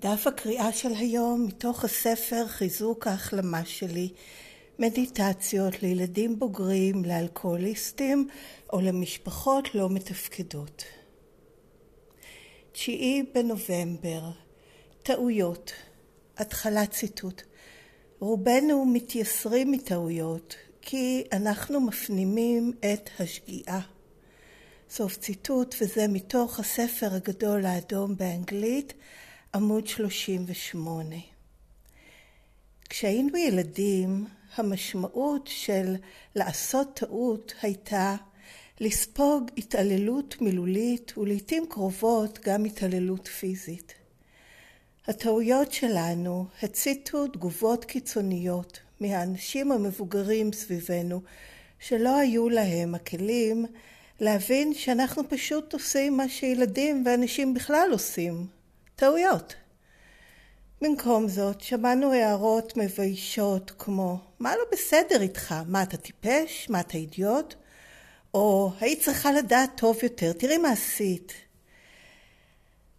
דף הקריאה של היום מתוך הספר חיזוק ההחלמה שלי, מדיטציות לילדים בוגרים, לאלכוהוליסטים או למשפחות לא מתפקדות. תשיעי בנובמבר, טעויות, התחלת ציטוט. רובנו מתייסרים מטעויות כי אנחנו מפנימים את השגיאה. סוף ציטוט, וזה מתוך הספר הגדול האדום באנגלית, עמוד 38. כשהיינו ילדים, המשמעות של לעשות טעות הייתה לספוג התעללות מילולית ולעיתים קרובות גם התעללות פיזית. הטעויות שלנו הציתו תגובות קיצוניות מהאנשים המבוגרים סביבנו שלא היו להם הכלים להבין שאנחנו פשוט עושים מה שילדים ואנשים בכלל עושים, טעויות. במקום זאת שמענו הערות מביישות כמו מה לא בסדר איתך? מה אתה טיפש? מה אתה אידיוט? או היית צריכה לדעת טוב יותר, תראי מה עשית.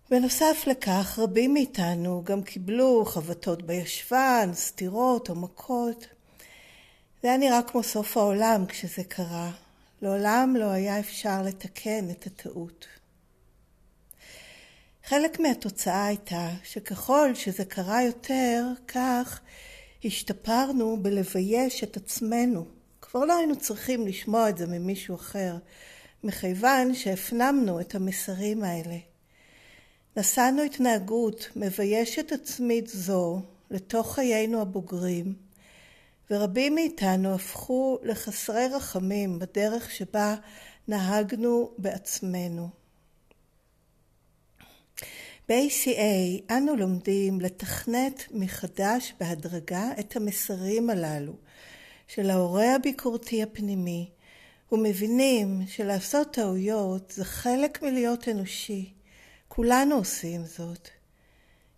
בנוסף לכך רבים מאיתנו גם קיבלו חבטות בישבן, סטירות או מכות. זה היה נראה כמו סוף העולם כשזה קרה. לעולם לא היה אפשר לתקן את הטעות. חלק מהתוצאה הייתה שככל שזה קרה יותר, כך השתפרנו בלבייש את עצמנו. כבר לא היינו צריכים לשמוע את זה ממישהו אחר, מכיוון שהפנמנו את המסרים האלה. נשאנו התנהגות מביישת עצמית זו לתוך חיינו הבוגרים, ורבים מאיתנו הפכו לחסרי רחמים בדרך שבה נהגנו בעצמנו. ב-ACA אנו לומדים לתכנת מחדש בהדרגה את המסרים הללו של ההורה הביקורתי הפנימי ומבינים שלעשות טעויות זה חלק מלהיות אנושי. כולנו עושים זאת.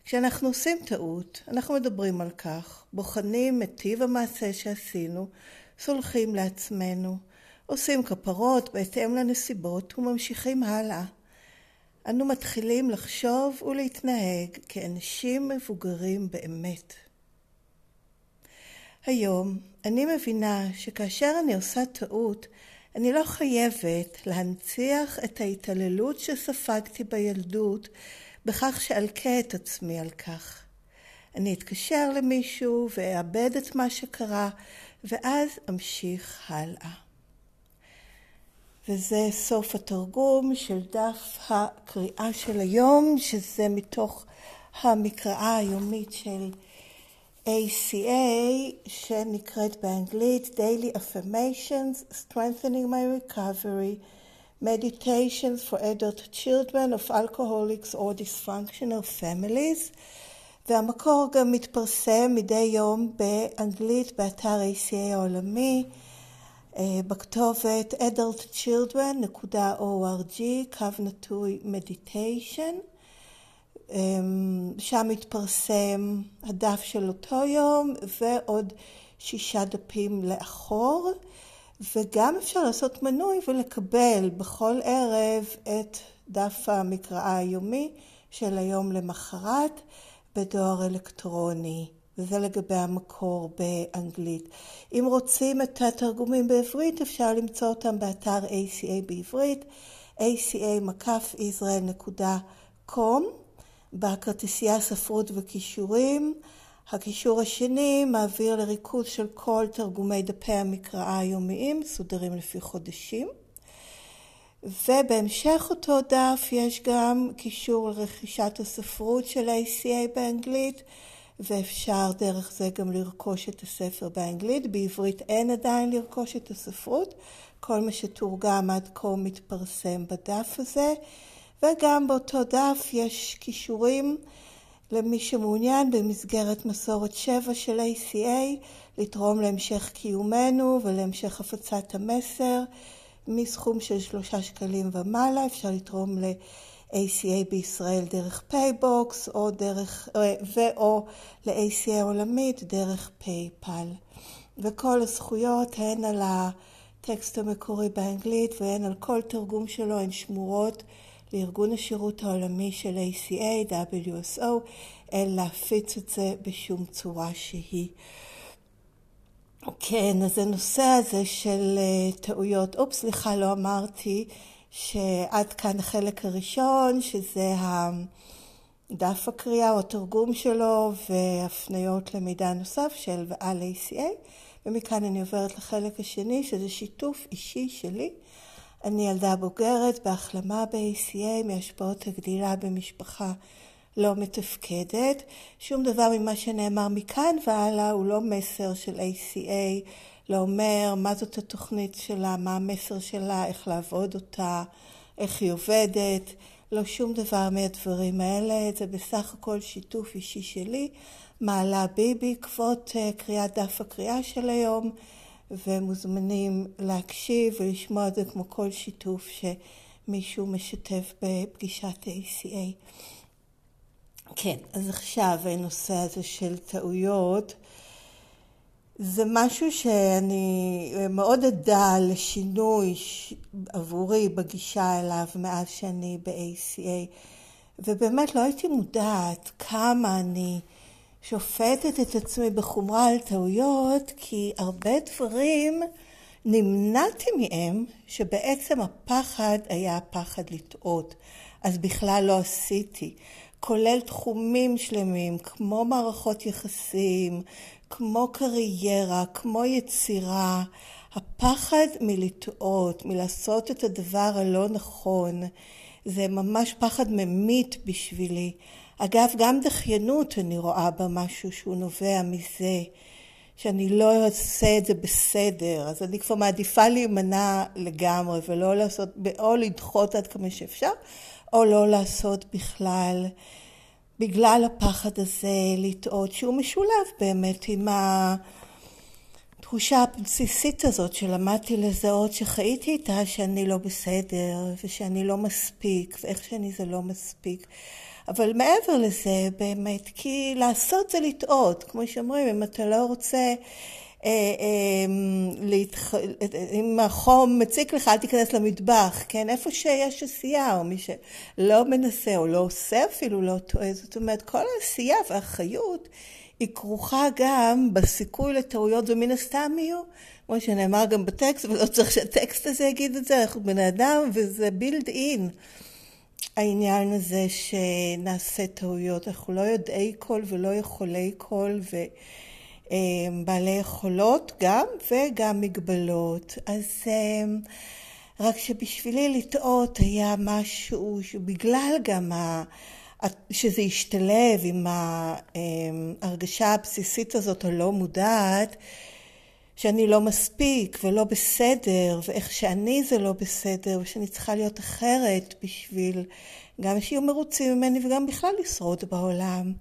כשאנחנו עושים טעות, אנחנו מדברים על כך, בוחנים את טיב המעשה שעשינו, סולחים לעצמנו, עושים כפרות בהתאם לנסיבות וממשיכים הלאה. אנו מתחילים לחשוב ולהתנהג כאנשים מבוגרים באמת. היום אני מבינה שכאשר אני עושה טעות, אני לא חייבת להנציח את ההתעללות שספגתי בילדות בכך שאלקה את עצמי על כך. אני אתקשר למישהו ואאבד את מה שקרה, ואז אמשיך הלאה. וזה סוף התרגום של דף הקריאה של היום, שזה מתוך המקראה היומית של ACA, שנקראת באנגלית Daily Affirmations, Strengthening My Recovery, Meditations for Adult Children of Alcoholics or Dysfunctional Families, והמקור גם מתפרסם מדי יום באנגלית באתר ACA העולמי. בכתובת adultchildren.org, קו נטוי מדיטיישן. שם מתפרסם הדף של אותו יום ועוד שישה דפים לאחור, וגם אפשר לעשות מנוי ולקבל בכל ערב את דף המקראה היומי של היום למחרת בדואר אלקטרוני. וזה לגבי המקור באנגלית. אם רוצים את התרגומים בעברית, אפשר למצוא אותם באתר ACA בעברית, aca-israel.com, בכרטיסייה ספרות וכישורים. הקישור השני מעביר לריכוז של כל תרגומי דפי המקראה היומיים, מסודרים לפי חודשים. ובהמשך אותו דף יש גם קישור לרכישת הספרות של ה-ACA באנגלית, ואפשר דרך זה גם לרכוש את הספר באנגלית. בעברית אין עדיין לרכוש את הספרות. כל מה שתורגם עד כה מתפרסם בדף הזה. וגם באותו דף יש כישורים למי שמעוניין במסגרת מסורת שבע של ACA לתרום להמשך קיומנו ולהמשך הפצת המסר. מסכום של שלושה שקלים ומעלה אפשר לתרום ל... ACA בישראל דרך פייבוקס או דרך, ואו ל-ACA עולמית דרך פייפל. וכל הזכויות הן על הטקסט המקורי באנגלית והן על כל תרגום שלו הן שמורות לארגון השירות העולמי של ACA, WSO, להפיץ את זה בשום צורה שהיא. כן, אז הנושא הזה של טעויות, אופס, סליחה, לא אמרתי שעד כאן החלק הראשון, שזה דף הקריאה או התרגום שלו והפניות למידע נוסף של ועל ACA, ומכאן אני עוברת לחלק השני, שזה שיתוף אישי שלי. אני ילדה בוגרת בהחלמה ב-ACA מהשפעות הגדילה במשפחה לא מתפקדת. שום דבר ממה שנאמר מכאן והלאה הוא לא מסר של ACA, לא אומר מה זאת התוכנית שלה, מה המסר שלה, איך לעבוד אותה, איך היא עובדת. לא שום דבר מהדברים האלה, זה בסך הכל שיתוף אישי שלי, מעלה בי בעקבות קריאת דף הקריאה של היום, ומוזמנים להקשיב ולשמוע את זה כמו כל שיתוף שמישהו משתף בפגישת ACA. כן, אז עכשיו הנושא הזה של טעויות. זה משהו שאני מאוד עדה לשינוי עבורי בגישה אליו מאז שאני ב-ACA ובאמת לא הייתי מודעת כמה אני שופטת את עצמי בחומרה על טעויות כי הרבה דברים נמנעתי מהם שבעצם הפחד היה הפחד לטעות. אז בכלל לא עשיתי. כולל תחומים שלמים כמו מערכות יחסים, כמו קריירה, כמו יצירה, הפחד מלטעות, מלעשות את הדבר הלא נכון, זה ממש פחד ממית בשבילי. אגב, גם דחיינות אני רואה בה משהו שהוא נובע מזה, שאני לא אעשה את זה בסדר, אז אני כבר מעדיפה להימנע לגמרי ולא לעשות, או לדחות עד כמה שאפשר, או לא לעשות בכלל. בגלל הפחד הזה לטעות, שהוא משולב באמת עם התחושה הבסיסית הזאת שלמדתי לזהות שחייתי איתה שאני לא בסדר ושאני לא מספיק ואיך שאני זה לא מספיק. אבל מעבר לזה באמת, כי לעשות זה לטעות, כמו שאומרים, אם אתה לא רוצה אה, אה, אם החום מציק לך, אל תיכנס למטבח, כן? איפה שיש עשייה, או מי שלא מנסה או לא עושה אפילו לא טועה. זאת אומרת, כל העשייה והחיות היא כרוכה גם בסיכוי לטעויות, ומן הסתם יהיו. כמו שנאמר גם בטקסט, ולא צריך שהטקסט הזה יגיד את זה, אנחנו בני אדם, וזה בילד אין. העניין הזה שנעשה טעויות. אנחנו לא יודעי כל ולא יכולי כל, ו... בעלי יכולות גם וגם מגבלות. אז רק שבשבילי לטעות היה משהו שבגלל גם ה... שזה השתלב עם ההרגשה הבסיסית הזאת הלא מודעת, שאני לא מספיק ולא בסדר, ואיך שאני זה לא בסדר, ושאני צריכה להיות אחרת בשביל גם שיהיו מרוצים ממני וגם בכלל לשרוד בעולם.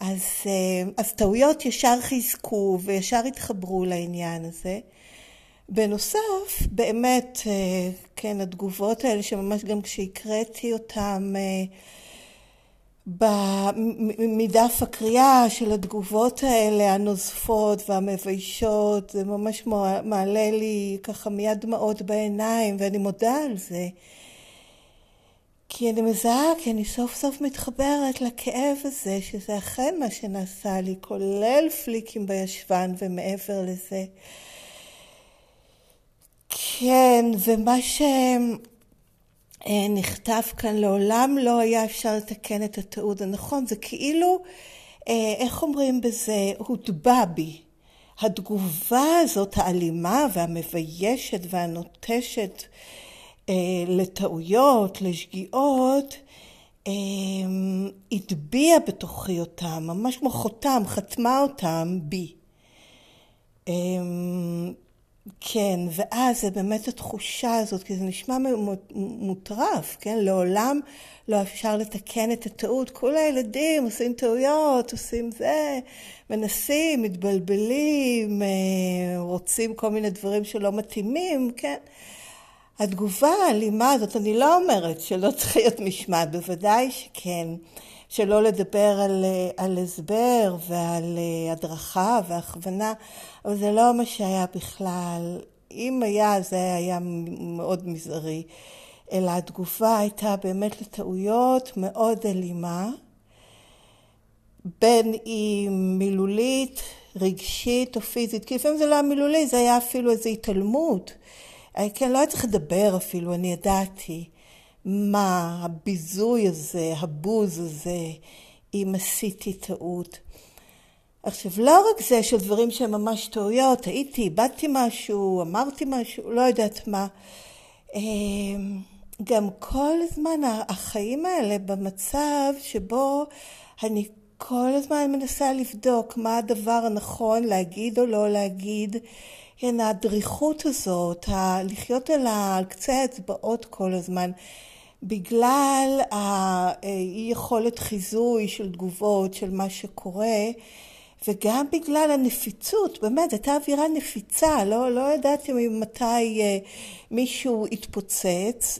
אז, אה, אז טעויות ישר חיזקו וישר התחברו לעניין הזה. בנוסף, באמת, אה, כן, התגובות האלה שממש גם כשהקראתי אותן אה, מדף הקריאה של התגובות האלה הנוזפות והמביישות, זה ממש מעלה לי ככה מיד דמעות בעיניים ואני מודה על זה. כי אני מזהה, כי אני סוף סוף מתחברת לכאב הזה, שזה אכן מה שנעשה לי, כולל פליקים בישבן ומעבר לזה. כן, ומה שנכתב כאן לעולם לא היה אפשר לתקן את הטעות הנכון, זה כאילו, אה, איך אומרים בזה, הוטבע בי. התגובה הזאת, האלימה והמביישת והנוטשת, לטעויות, לשגיאות, אה, הטביעה בתוכי אותם, ממש כמו חותם, חתמה אותם בי. אה, כן, ואז זה באמת התחושה הזאת, כי זה נשמע מוטרף, כן? לעולם לא אפשר לתקן את הטעות. כל הילדים עושים טעויות, עושים זה, מנסים, מתבלבלים, רוצים כל מיני דברים שלא מתאימים, כן? התגובה האלימה הזאת, אני לא אומרת שלא צריך להיות משמעת, בוודאי שכן, שלא לדבר על, על הסבר ועל אה, הדרכה והכוונה, אבל זה לא מה שהיה בכלל. אם היה, זה היה מאוד מזערי. אלא התגובה הייתה באמת לטעויות מאוד אלימה, בין אם מילולית, רגשית או פיזית, כי לפעמים זה לא היה מילולי, זה היה אפילו איזו התעלמות. כן, לא היה צריך לדבר אפילו, אני ידעתי מה הביזוי הזה, הבוז הזה, אם עשיתי טעות. עכשיו, לא רק זה של דברים שהם ממש טעויות, הייתי, איבדתי משהו, אמרתי משהו, לא יודעת מה. אמ, גם כל הזמן החיים האלה במצב שבו אני כל הזמן מנסה לבדוק מה הדבר הנכון להגיד או לא להגיד. כן, הדריכות הזאת, לחיות על קצה האצבעות כל הזמן, בגלל האי יכולת חיזוי של תגובות, של מה שקורה, וגם בגלל הנפיצות, באמת, הייתה אווירה נפיצה, לא, לא ידעתי מתי אה, מישהו התפוצץ,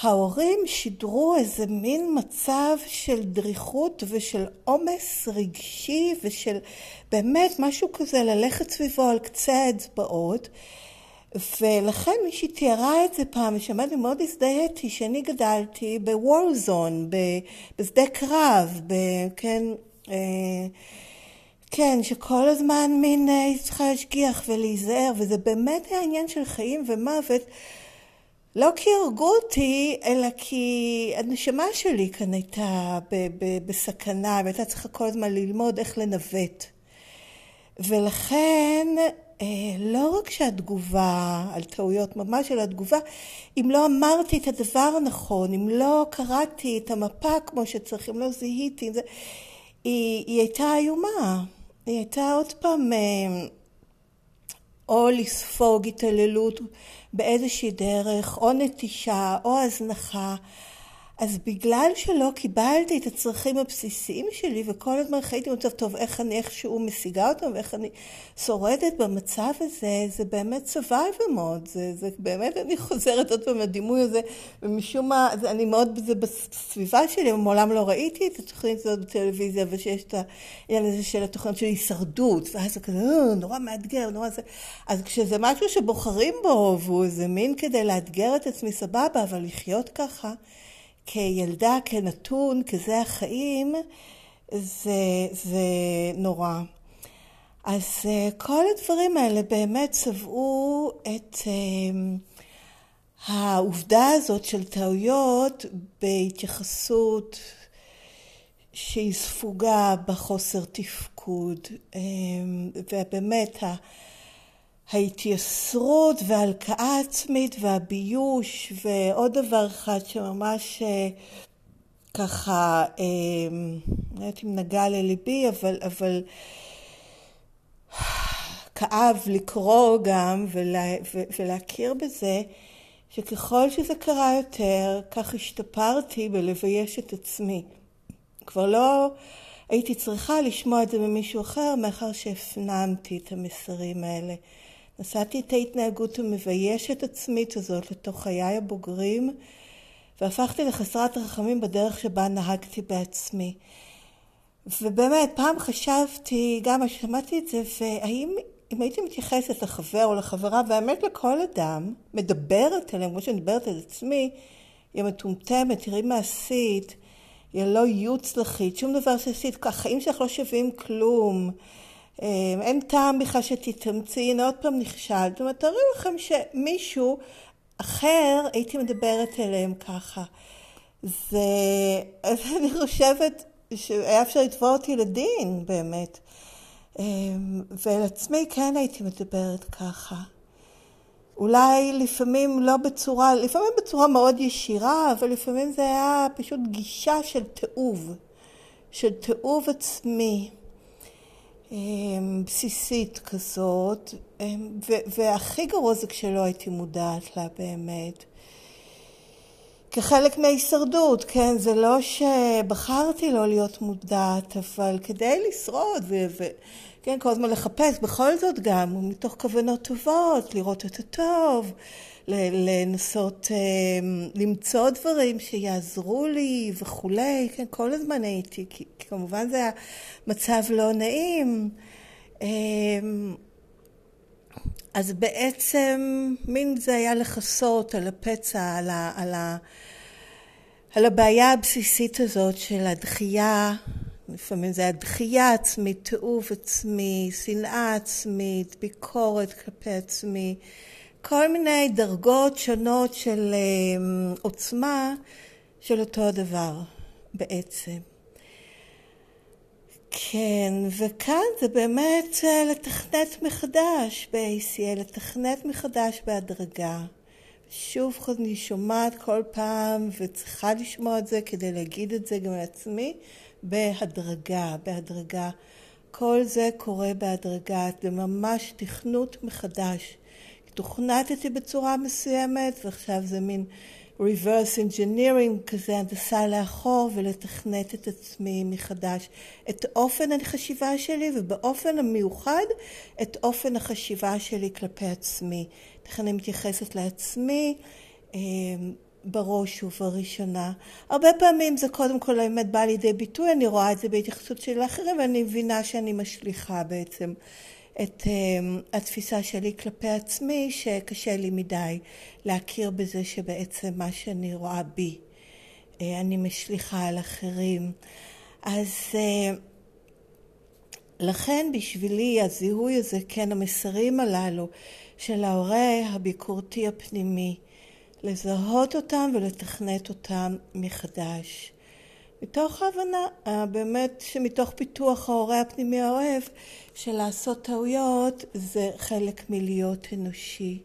וההורים שידרו איזה מין מצב של דריכות ושל עומס רגשי ושל באמת משהו כזה ללכת סביבו על קצה האצבעות. ולכן מישהי תיארה את זה פעם, ושמעתי מאוד הזדהיתי, שאני גדלתי בוור זון, בשדה קרב, כן, אה, כן, שכל הזמן מין אה, צריכה להשגיח ולהיזהר, וזה באמת היה עניין של חיים ומוות. לא כי הרגו אותי, אלא כי הנשמה שלי כאן הייתה בסכנה, והייתה צריכה כל הזמן ללמוד איך לנווט. ולכן, אה, לא רק שהתגובה על טעויות ממש, אלא התגובה, אם לא אמרתי את הדבר הנכון, אם לא קראתי את המפה כמו שצריך, אם לא זיהיתי, זה, היא, היא הייתה איומה. היא הייתה עוד פעם אה, או לספוג התעללות באיזושהי דרך, או נטישה, או הזנחה. אז בגלל שלא קיבלתי את הצרכים הבסיסיים שלי, וכל הזמן חייתי במצב טוב, איך אני איכשהו משיגה אותם, ואיך אני שורדת במצב הזה, זה באמת survivor מאוד. זה, זה באמת, אני חוזרת עוד פעם לדימוי הזה, ומשום מה, זה, אני מאוד, זה בסביבה שלי, מעולם לא ראיתי את התוכנית הזאת בטלוויזיה, ושיש את העניין הזה של התוכנית של הישרדות, ואז זה כזה, אה, נורא מאתגר, נורא זה. אז כשזה משהו שבוחרים בו, והוא איזה מין כדי לאתגר את עצמי, סבבה, אבל לחיות ככה, כילדה, כנתון, כזה החיים, זה, זה נורא. אז אה, כל הדברים האלה באמת צבעו את אה, העובדה הזאת של טעויות בהתייחסות שהיא ספוגה בחוסר תפקוד, אה, ובאמת ההתייסרות וההלקאה עצמית והביוש ועוד דבר אחד שממש אה, ככה, אה, לא יודעת אם נגע לליבי, אבל, אבל כאב לקרוא גם ולה, ולהכיר בזה שככל שזה קרה יותר, כך השתפרתי בלבייש את עצמי. כבר לא הייתי צריכה לשמוע את זה ממישהו אחר, מאחר שהפנמתי את המסרים האלה. נשאתי את ההתנהגות המביישת עצמית הזאת לתוך חיי הבוגרים, והפכתי לחסרת רחמים בדרך שבה נהגתי בעצמי. ובאמת, פעם חשבתי, גם שמעתי את זה, והאם אם הייתי מתייחסת לחבר או לחברה, והאמת לכל אדם, מדברת עליהם, כמו שאני מדברת על עצמי, היא מטומטמת, תראי מה עשית, היא לא יוצלחית, שום דבר שעשית, החיים שלך לא שווים כלום. אמ, אין טעם בכלל שתתאמצי, הנה עוד פעם נכשלת. זאת אומרת, תארו לכם שמישהו אחר, הייתי מדברת אליהם ככה. זה, אני חושבת שהיה אפשר לתבוע אותי לדין, באמת. אמ, ואל עצמי כן הייתי מדברת ככה. אולי לפעמים לא בצורה, לפעמים בצורה מאוד ישירה, אבל לפעמים זה היה פשוט גישה של תיעוב, של תיעוב עצמי. אמ, בסיסית כזאת, אמ, והכי גרוע זה כשלא הייתי מודעת לה באמת. כחלק מההישרדות, כן? זה לא שבחרתי לא להיות מודעת, אבל כדי לשרוד, וכן, כל הזמן לחפש, בכל זאת גם, מתוך כוונות טובות, לראות את הטוב, לנסות אה, למצוא דברים שיעזרו לי וכולי, כן, כל הזמן הייתי, כי כמובן זה היה מצב לא נעים. אה, אז בעצם מין זה היה לכסות על הפצע, על, ה, על על הבעיה הבסיסית הזאת של הדחייה, לפעמים זה הדחייה עצמית, תיעוב עצמי, שנאה עצמית, ביקורת כלפי עצמי, כל מיני דרגות שונות של אמ, עוצמה של אותו הדבר בעצם. כן, וכאן זה באמת אה, לתכנת מחדש ב-ACA, לתכנת מחדש בהדרגה. שוב אני שומעת כל פעם וצריכה לשמוע את זה כדי להגיד את זה גם לעצמי בהדרגה, בהדרגה. כל זה קורה בהדרגה, זה ממש תכנות מחדש. תוכנתתי בצורה מסוימת ועכשיו זה מין reverse engineering כזה, הנדסה לאחור ולתכנת את עצמי מחדש. את אופן החשיבה שלי ובאופן המיוחד את אופן החשיבה שלי כלפי עצמי. איך אני מתייחסת לעצמי אה, בראש ובראשונה. הרבה פעמים זה קודם כל האמת בא לידי ביטוי, אני רואה את זה בהתייחסות שלי לאחרים ואני מבינה שאני משליכה בעצם את uh, התפיסה שלי כלפי עצמי, שקשה לי מדי להכיר בזה שבעצם מה שאני רואה בי, uh, אני משליכה על אחרים. אז uh, לכן בשבילי הזיהוי הזה, כן, המסרים הללו של ההורה הביקורתי הפנימי, לזהות אותם ולתכנת אותם מחדש. מתוך ההבנה, באמת שמתוך פיתוח ההורה הפנימי האוהב, של לעשות טעויות זה חלק מלהיות אנושי.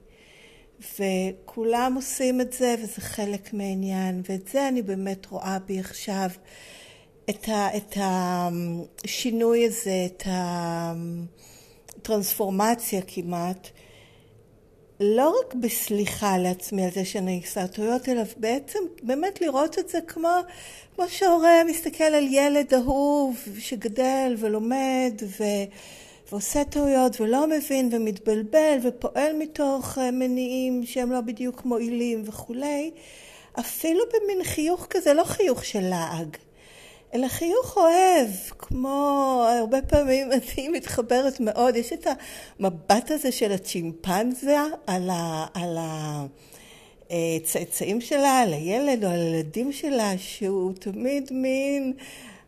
וכולם עושים את זה וזה חלק מהעניין, ואת זה אני באמת רואה בי עכשיו, את, ה, את השינוי הזה, את הטרנספורמציה כמעט, לא רק בסליחה לעצמי על זה שאני עושה טעויות, אלא בעצם באמת לראות את זה כמו, כמו שהורה מסתכל על ילד אהוב שגדל ולומד ו, ועושה טעויות ולא מבין ומתבלבל ופועל מתוך אה, מניעים שהם לא בדיוק מועילים וכולי, אפילו במין חיוך כזה, לא חיוך של לעג, אלא חיוך אוהב, כמו הרבה פעמים אני מתחברת מאוד, יש את המבט הזה של הצ'ימפנזה על, ה, על הצאצאים שלה, על הילד או על הילדים שלה, שהוא תמיד מין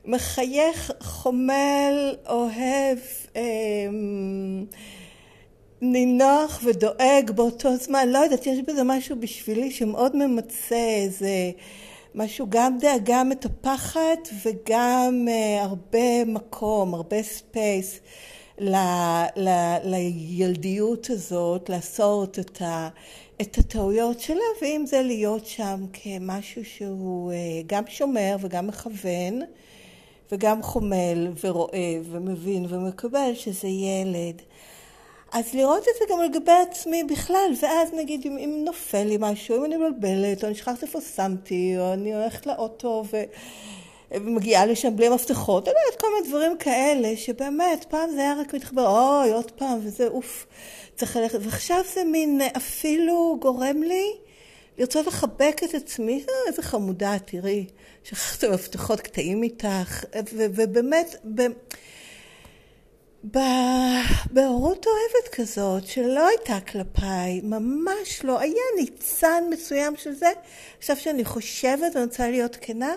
מחייך, חומל, אוהב, אמ, נינוח ודואג באותו זמן. לא יודעת, יש בזה משהו בשבילי שמאוד ממצה איזה... משהו, גם דאגה מטפחת וגם uh, הרבה מקום, הרבה space ל, ל, לילדיות הזאת, לעשות את, ה, את הטעויות שלה, ואם זה להיות שם כמשהו שהוא uh, גם שומר וגם מכוון וגם חומל ורואה ומבין ומקבל שזה ילד. אז לראות את זה גם לגבי עצמי בכלל, ואז נגיד אם, אם נופל לי משהו, אם אני מבלבלת, או אני שכחת איפה שמתי, או אני הולכת לאוטו ו... ומגיעה לשם בלי מפתחות, אני יודעת, כל מיני דברים כאלה, שבאמת, פעם זה היה רק מתחבר, אוי, עוד פעם, וזה אוף, צריך ללכת, ועכשיו זה מין אפילו גורם לי לרצות לחבק את עצמי, אה, איזה חמודה, תראי, שכחת מפתחות קטעים איתך, ובאמת, ב... בהורות אוהבת כזאת, שלא הייתה כלפיי, ממש לא, היה ניצן מסוים של זה. עכשיו שאני חושבת ואני רוצה להיות כנה,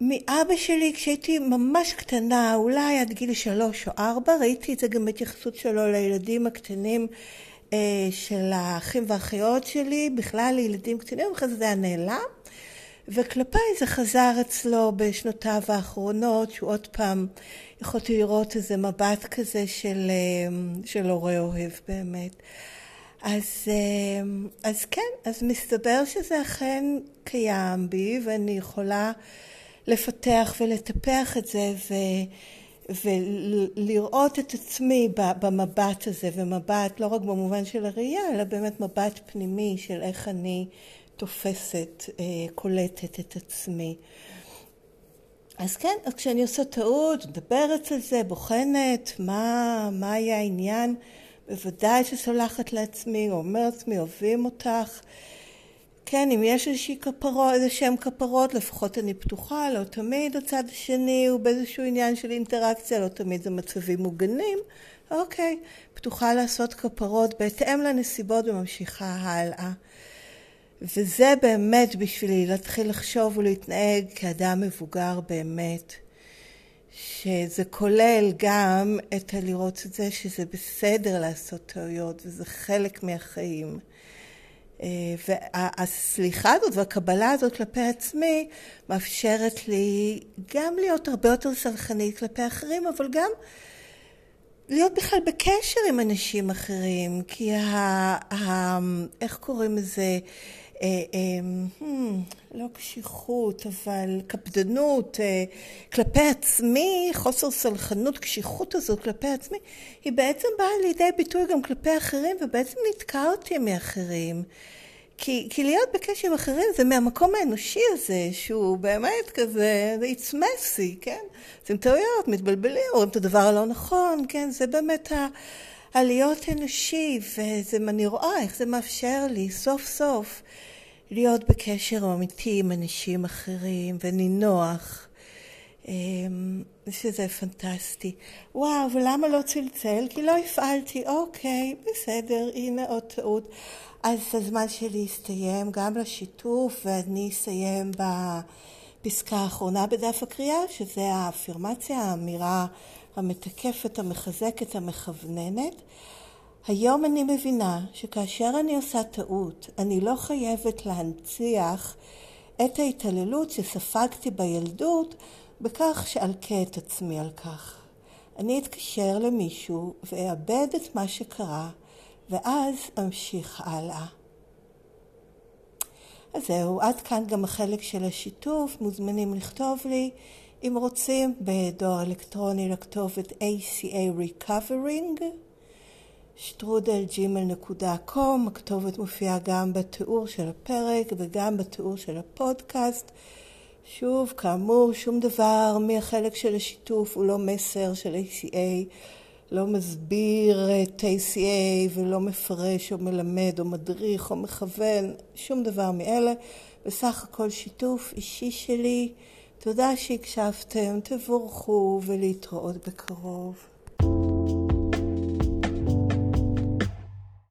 מאבא שלי כשהייתי ממש קטנה, אולי עד גיל שלוש או ארבע, ראיתי את זה גם בהתייחסות שלו לילדים הקטנים אה, של האחים והאחיות שלי, בכלל לילדים קטנים, אחרי זה זה היה נעלם. וכלפיי זה חזר אצלו בשנותיו האחרונות, שהוא עוד פעם, יכולתי לראות איזה מבט כזה של, אה, של הורה אוהב באמת. אז, אה, אז כן, אז מסתבר שזה אכן קיים בי, ואני יכולה לפתח ולטפח את זה, ו, ולראות את עצמי במבט הזה, ומבט לא רק במובן של הראייה, אלא באמת מבט פנימי של איך אני תופסת, אה, קולטת את עצמי. אז כן, אז כשאני עושה טעות, מדברת על זה, בוחנת מה, מה היה העניין, בוודאי שסולחת לעצמי, אומרת לעצמי, אוהבים אותך. כן, אם יש איזושהי כפרות, איזה שהם כפרות, לפחות אני פתוחה, לא תמיד הצד השני הוא באיזשהו עניין של אינטראקציה, לא תמיד זה מצבים מוגנים. אוקיי, פתוחה לעשות כפרות בהתאם לנסיבות וממשיכה הלאה. וזה באמת בשבילי להתחיל לחשוב ולהתנהג כאדם מבוגר באמת. שזה כולל גם את הלראות את זה שזה בסדר לעשות טעויות וזה חלק מהחיים. אה, והסליחה הזאת והקבלה הזאת כלפי עצמי מאפשרת לי גם להיות הרבה יותר סלחנית כלפי אחרים, אבל גם להיות בכלל בקשר עם אנשים אחרים, כי ה... ה איך קוראים לזה? אה, אה, hmm, לא קשיחות, אבל קפדנות כלפי עצמי, חוסר סלחנות, קשיחות הזאת כלפי עצמי, היא בעצם באה לידי ביטוי גם כלפי אחרים, ובעצם נתקע אותי מאחרים. כי, כי להיות בקשר עם אחרים זה מהמקום האנושי הזה, שהוא באמת כזה, it's messy, כן? עושים טעויות, מתבלבלים, רואים את הדבר הלא נכון, כן? זה באמת ה... הלהיות אנושי, וזה, אני רואה איך זה מאפשר לי סוף סוף להיות בקשר אמיתי עם אנשים אחרים ונינוח, אמ, שזה פנטסטי. וואו, ולמה לא צלצל? כי לא הפעלתי. אוקיי, בסדר, הנה עוד טעות. אז הזמן שלי הסתיים גם לשיתוף, ואני אסיים בפסקה האחרונה בדף הקריאה, שזה האפירמציה, האמירה המתקפת, המחזקת, המכווננת. היום אני מבינה שכאשר אני עושה טעות, אני לא חייבת להנציח את ההתעללות שספגתי בילדות בכך שאלקה את עצמי על כך. אני אתקשר למישהו ואאבד את מה שקרה, ואז אמשיך הלאה. אז זהו, עד כאן גם החלק של השיתוף, מוזמנים לכתוב לי אם רוצים בדואר אלקטרוני לכתובת ACA Recovering שטרודלג'ימל.קום, הכתובת מופיעה גם בתיאור של הפרק וגם בתיאור של הפודקאסט. שוב, כאמור, שום דבר מהחלק של השיתוף הוא לא מסר של ACA, לא מסביר את ACA ולא מפרש או מלמד או מדריך או מכוון, שום דבר מאלה. בסך הכל שיתוף אישי שלי. תודה שהקשבתם, תבורכו ולהתראות בקרוב.